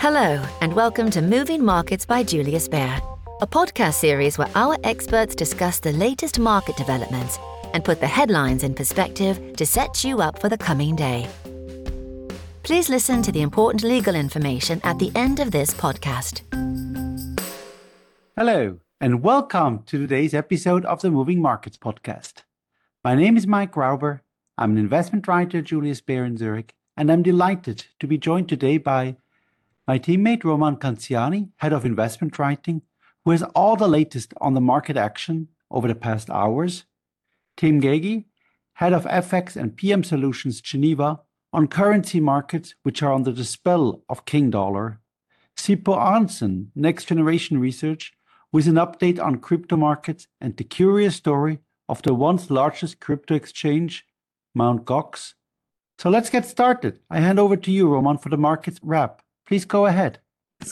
Hello, and welcome to Moving Markets by Julius Baer, a podcast series where our experts discuss the latest market developments and put the headlines in perspective to set you up for the coming day. Please listen to the important legal information at the end of this podcast. Hello, and welcome to today's episode of the Moving Markets podcast. My name is Mike Rauber. I'm an investment writer at Julius Baer in Zurich, and I'm delighted to be joined today by my teammate Roman Canziani, head of investment writing, who has all the latest on the market action over the past hours, Tim Gagie, head of FX and PM Solutions Geneva, on currency markets which are under the spell of King Dollar, Sipho Arntzen, Next Generation Research, with an update on crypto markets and the curious story of the once largest crypto exchange, Mt. Gox. So let's get started. I hand over to you, Roman, for the markets wrap. Please go ahead.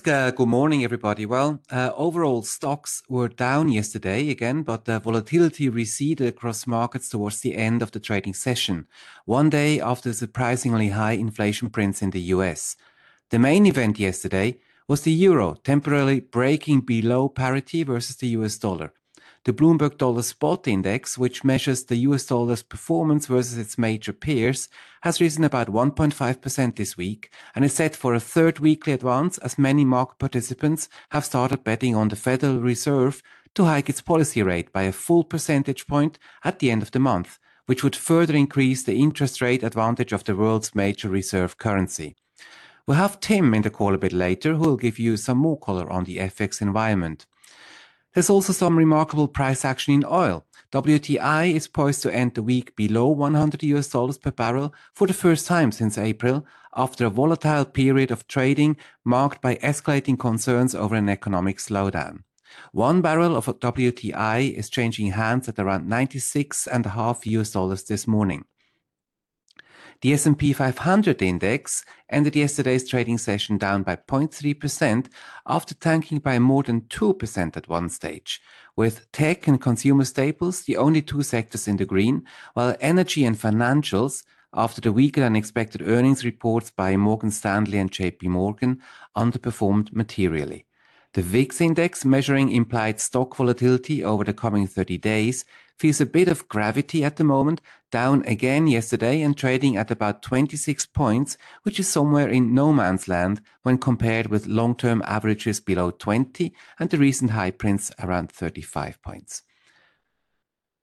Good morning, everybody. Well, uh, overall stocks were down yesterday again, but the volatility receded across markets towards the end of the trading session, one day after surprisingly high inflation prints in the US. The main event yesterday was the euro temporarily breaking below parity versus the US dollar. The Bloomberg Dollar Spot Index, which measures the US dollar's performance versus its major peers, has risen about 1.5% this week and is set for a third weekly advance as many market participants have started betting on the Federal Reserve to hike its policy rate by a full percentage point at the end of the month, which would further increase the interest rate advantage of the world's major reserve currency. We'll have Tim in the call a bit later, who will give you some more color on the FX environment. There's also some remarkable price action in oil. WTI is poised to end the week below 100 US dollars per barrel for the first time since April, after a volatile period of trading marked by escalating concerns over an economic slowdown. One barrel of WTI is changing hands at around 96.5 US dollars this morning. The S&P 500 index ended yesterday's trading session down by 0.3% after tanking by more than 2% at one stage, with tech and consumer staples the only two sectors in the green, while energy and financials after the weaker than expected earnings reports by Morgan Stanley and JP Morgan underperformed materially. The VIX index measuring implied stock volatility over the coming 30 days feels a bit of gravity at the moment, down again yesterday and trading at about 26 points, which is somewhere in no man's land when compared with long-term averages below 20 and the recent high prints around 35 points.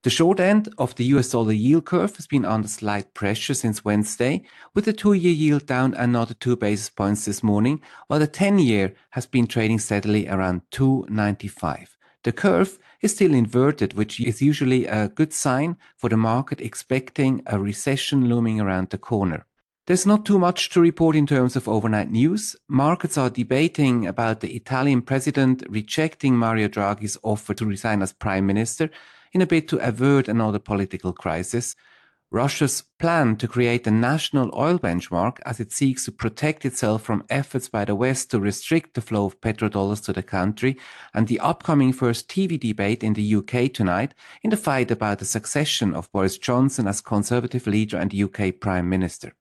The short end of the US dollar yield curve has been under slight pressure since Wednesday, with the two-year yield down another two basis points this morning, while the 10-year has been trading steadily around 295. The curve is still inverted, which is usually a good sign for the market expecting a recession looming around the corner. There's not too much to report in terms of overnight news. Markets are debating about the Italian president rejecting Mario Draghi's offer to resign as prime minister in a bid to avert another political crisis. Russia's plan to create a national oil benchmark as it seeks to protect itself from efforts by the West to restrict the flow of petrodollars to the country, and the upcoming first TV debate in the UK tonight in the fight about the succession of Boris Johnson as Conservative leader and UK Prime Minister.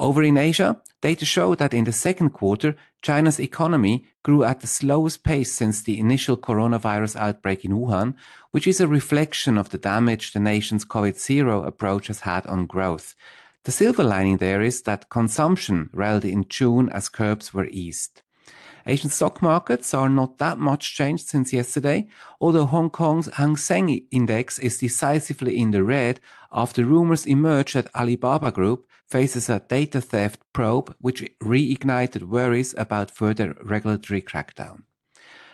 Over in Asia, data show that in the second quarter, China's economy grew at the slowest pace since the initial coronavirus outbreak in Wuhan, which is a reflection of the damage the nation's COVID zero approach has had on growth. The silver lining there is that consumption rallied in June as curbs were eased. Asian stock markets are not that much changed since yesterday, although Hong Kong's Hang Seng index is decisively in the red after rumors emerged that Alibaba Group faces a data theft probe which reignited worries about further regulatory crackdown.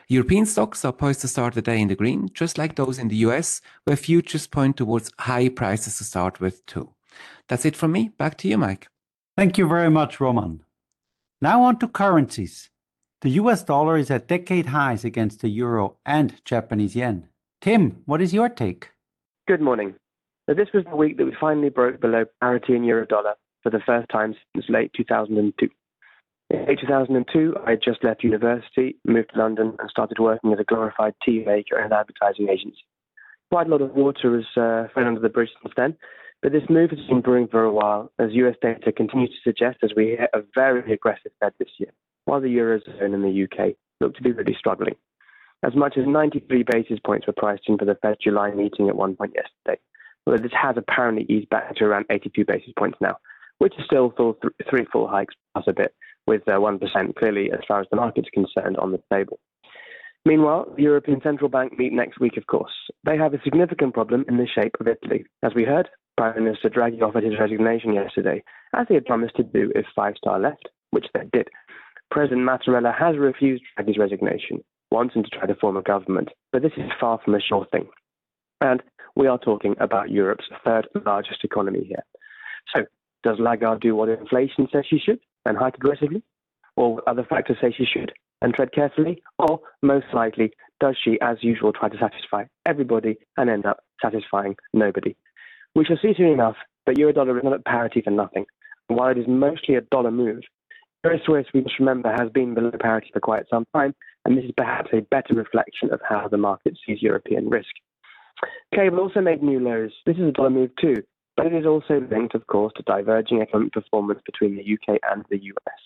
European stocks are poised to start the day in the green, just like those in the US, where futures point towards high prices to start with too. That's it from me. Back to you, Mike. Thank you very much, Roman. Now on to currencies. The US dollar is at decade highs against the euro and Japanese yen. Tim, what is your take? Good morning. this was the week that we finally broke below parity in euro dollar for the first time since late 2002. In late 2002, I had just left university, moved to London, and started working as a glorified tea maker an advertising agency. Quite a lot of water was uh, under the bridge since then, but this move has been brewing for a while as US data continues to suggest as we hit a very aggressive Fed this year. while the Eurozone and the UK look to be really struggling. As much as 93 basis points were priced in for the Fed July meeting at one point yesterday, although this has apparently eased back to around 82 basis points now, which is still th- three full hikes plus a bit, with uh, 1% clearly, as far as the market's concerned, on the table. Meanwhile, the European Central Bank meet next week, of course. They have a significant problem in the shape of Italy. As we heard, Prime Minister Draghi offered his resignation yesterday, as he had promised to do if Five Star left, which they did. President Mattarella has refused Draghi's resignation, wanting to try to form a government, but this is far from a sure thing. And we are talking about Europe's third largest economy here. So, does Lagarde do what inflation says she should and hike aggressively? Or other factors say she should and tread carefully? Or, most likely, does she, as usual, try to satisfy everybody and end up satisfying nobody? We shall see soon enough, but euro dollar is not at parity for nothing. While it is mostly a dollar move, Euro Swiss, we must remember, has been below parity for quite some time, and this is perhaps a better reflection of how the market sees European risk. Cable also made new lows. This is a dollar move too, but it is also linked, of course, to diverging economic performance between the UK and the US.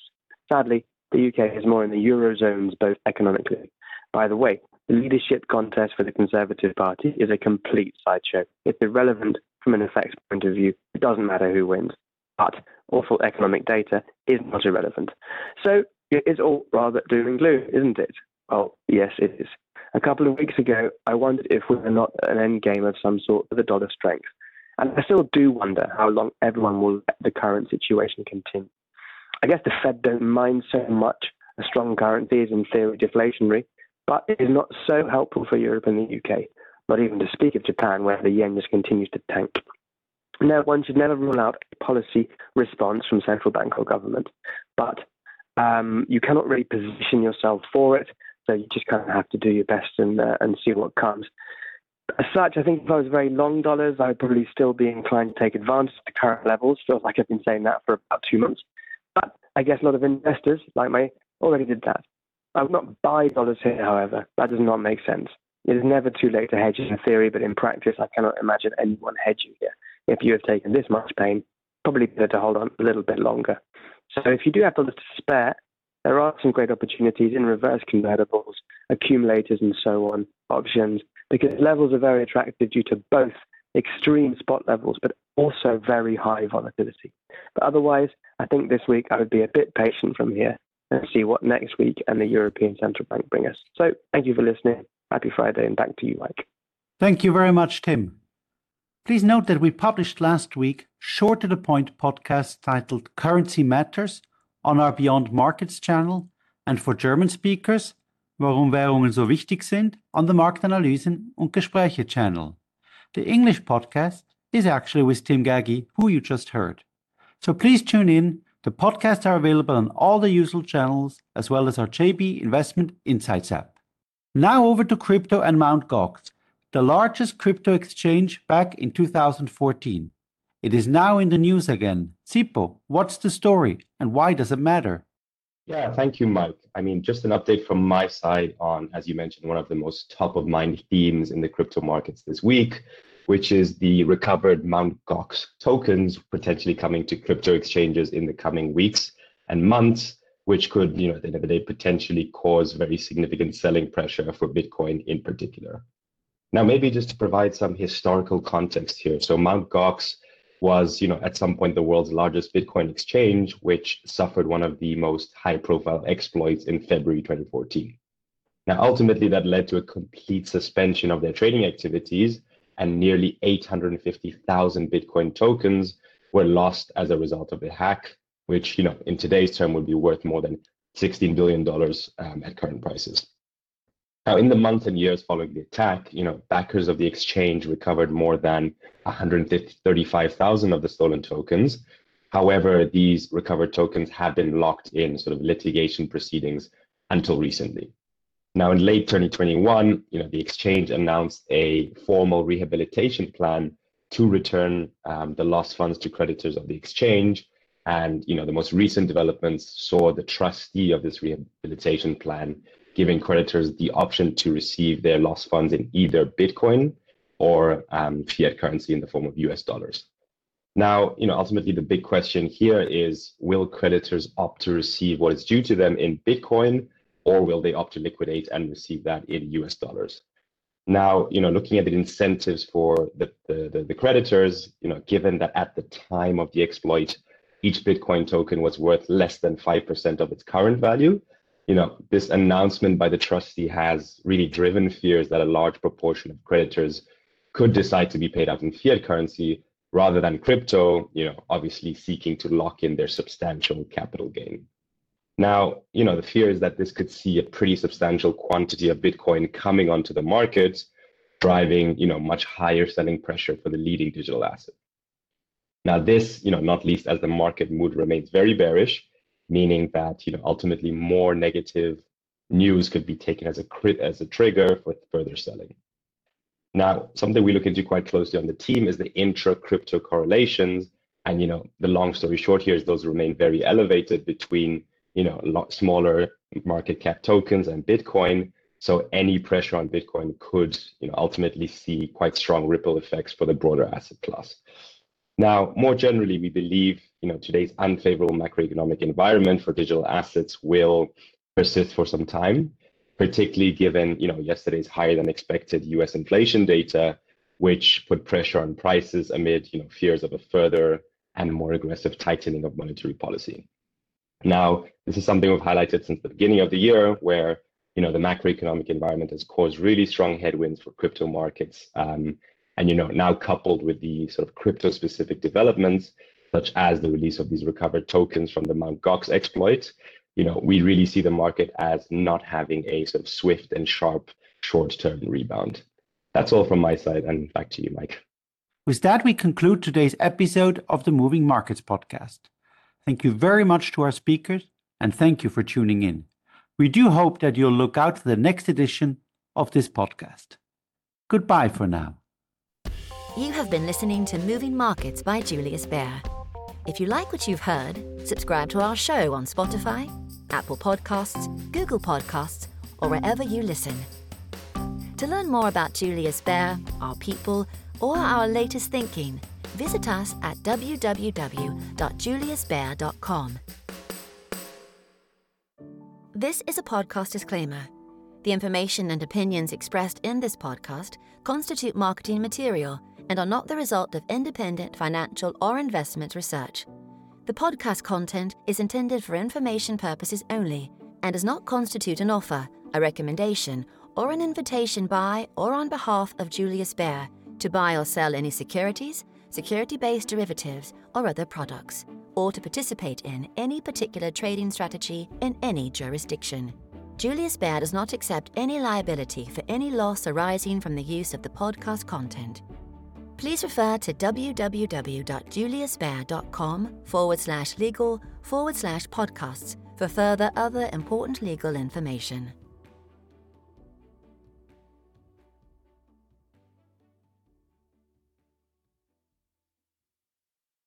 Sadly, the UK is more in the Eurozones both economically. By the way, the leadership contest for the Conservative Party is a complete sideshow. It's irrelevant from an FX point of view. It doesn't matter who wins. But awful economic data is not irrelevant. So it's all rather doom and gloom, isn't it? Well, yes, it is. A couple of weeks ago, I wondered if we were not an end game of some sort for the dollar strength. And I still do wonder how long everyone will let the current situation continue. I guess the Fed don't mind so much a strong currency is in theory deflationary, but it is not so helpful for Europe and the UK, not even to speak of Japan, where the yen just continues to tank. Now, one should never rule out a policy response from central bank or government, but um, you cannot really position yourself for it. So you just kind of have to do your best and uh, and see what comes. As such, I think if I was very long dollars, I'd probably still be inclined to take advantage of the current levels. Feels like I've been saying that for about two months. But I guess a lot of investors, like me, already did that. I would not buy dollars here, however. That does not make sense. It is never too late to hedge in theory, but in practice, I cannot imagine anyone hedging here. If you have taken this much pain, probably better to hold on a little bit longer. So if you do have dollars to spare, there are some great opportunities in reverse convertibles, accumulators, and so on, options, because levels are very attractive due to both extreme spot levels, but also very high volatility. But otherwise, I think this week I would be a bit patient from here and see what next week and the European Central Bank bring us. So thank you for listening. Happy Friday, and back to you, Mike. Thank you very much, Tim. Please note that we published last week short to the point podcast titled Currency Matters on our Beyond Markets channel and for German speakers, Warum Währungen so wichtig sind on the Marktanalysen und Gespräche channel. The English podcast is actually with Tim Gagie, who you just heard. So please tune in. The podcasts are available on all the usual channels as well as our JB Investment Insights app. Now over to crypto and Mt. Gox, the largest crypto exchange back in 2014. It is now in the news again. Sipho, what's the story and why does it matter? Yeah, thank you, Mike. I mean, just an update from my side on, as you mentioned, one of the most top of mind themes in the crypto markets this week, which is the recovered Mt. Gox tokens potentially coming to crypto exchanges in the coming weeks and months which could, you know, at the end of the day, potentially cause very significant selling pressure for Bitcoin in particular. Now, maybe just to provide some historical context here. So Mt. Gox was, you know, at some point the world's largest Bitcoin exchange, which suffered one of the most high-profile exploits in February 2014. Now, ultimately, that led to a complete suspension of their trading activities, and nearly 850,000 Bitcoin tokens were lost as a result of the hack, which, you know, in today's term would be worth more than $16 billion um, at current prices. Now, in the months and years following the attack, you know, backers of the exchange recovered more than 135,000 of the stolen tokens. However, these recovered tokens have been locked in sort of litigation proceedings until recently. Now, in late 2021, you know, the exchange announced a formal rehabilitation plan to return um, the lost funds to creditors of the exchange and you know, the most recent developments saw the trustee of this rehabilitation plan giving creditors the option to receive their lost funds in either Bitcoin or um, fiat currency in the form of US dollars. Now, you know, ultimately the big question here is will creditors opt to receive what is due to them in Bitcoin or will they opt to liquidate and receive that in US dollars? Now, you know, looking at the incentives for the, the, the, the creditors, you know, given that at the time of the exploit, each Bitcoin token was worth less than 5% of its current value, you know, this announcement by the trustee has really driven fears that a large proportion of creditors could decide to be paid out in fiat currency rather than crypto, you know, obviously seeking to lock in their substantial capital gain. Now, you know, the fear is that this could see a pretty substantial quantity of Bitcoin coming onto the market, driving, you know, much higher selling pressure for the leading digital asset. Now, this, you know, not least as the market mood remains very bearish, meaning that, you know, ultimately more negative news could be taken as a as a trigger for further selling. Now, something we look into quite closely on the team is the intra-crypto correlations. And you know, the long story short here is those remain very elevated between you know lot smaller market cap tokens and Bitcoin. So any pressure on Bitcoin could you know ultimately see quite strong ripple effects for the broader asset class. Now, more generally, we believe you know today's unfavorable macroeconomic environment for digital assets will persist for some time particularly given you know yesterday's higher than expected U.S. inflation data, which put pressure on prices amid you know fears of a further and more aggressive tightening of monetary policy. Now, this is something we've highlighted since the beginning of the year, where you know the macroeconomic environment has caused really strong headwinds for crypto markets, um, and you know now coupled with the sort of crypto-specific developments, such as the release of these recovered tokens from the Mt. Gox exploit, you know, we really see the market as not having a sort of swift and sharp short-term rebound. That's all from my side, and back to you, Mike. With that, we conclude today's episode of the Moving Markets podcast. Thank you very much to our speakers, and thank you for tuning in. We do hope that you'll look out for the next edition of this podcast. Goodbye for now. You have been listening to Moving Markets by Julius Baer. If you like what you've heard, subscribe to our show on Spotify, Apple Podcasts, Google Podcasts, or wherever you listen. To learn more about Julius Baer, our people, or our latest thinking, visit us at www.juliusbaer.com. This is a podcast disclaimer. The information and opinions expressed in this podcast constitute marketing material and are not the result of independent financial or investment research. The podcast content is intended for information purposes only and does not constitute an offer, a recommendation, or an invitation by or on behalf of Julius Baer to buy or sell any securities, security based derivatives, or other products, or to participate in any particular trading strategy in any jurisdiction. Julius Baer does not accept any liability for any loss arising from the use of the podcast content please refer to www.juliusbaer.com forward slash legal forward slash podcasts for further other important legal information.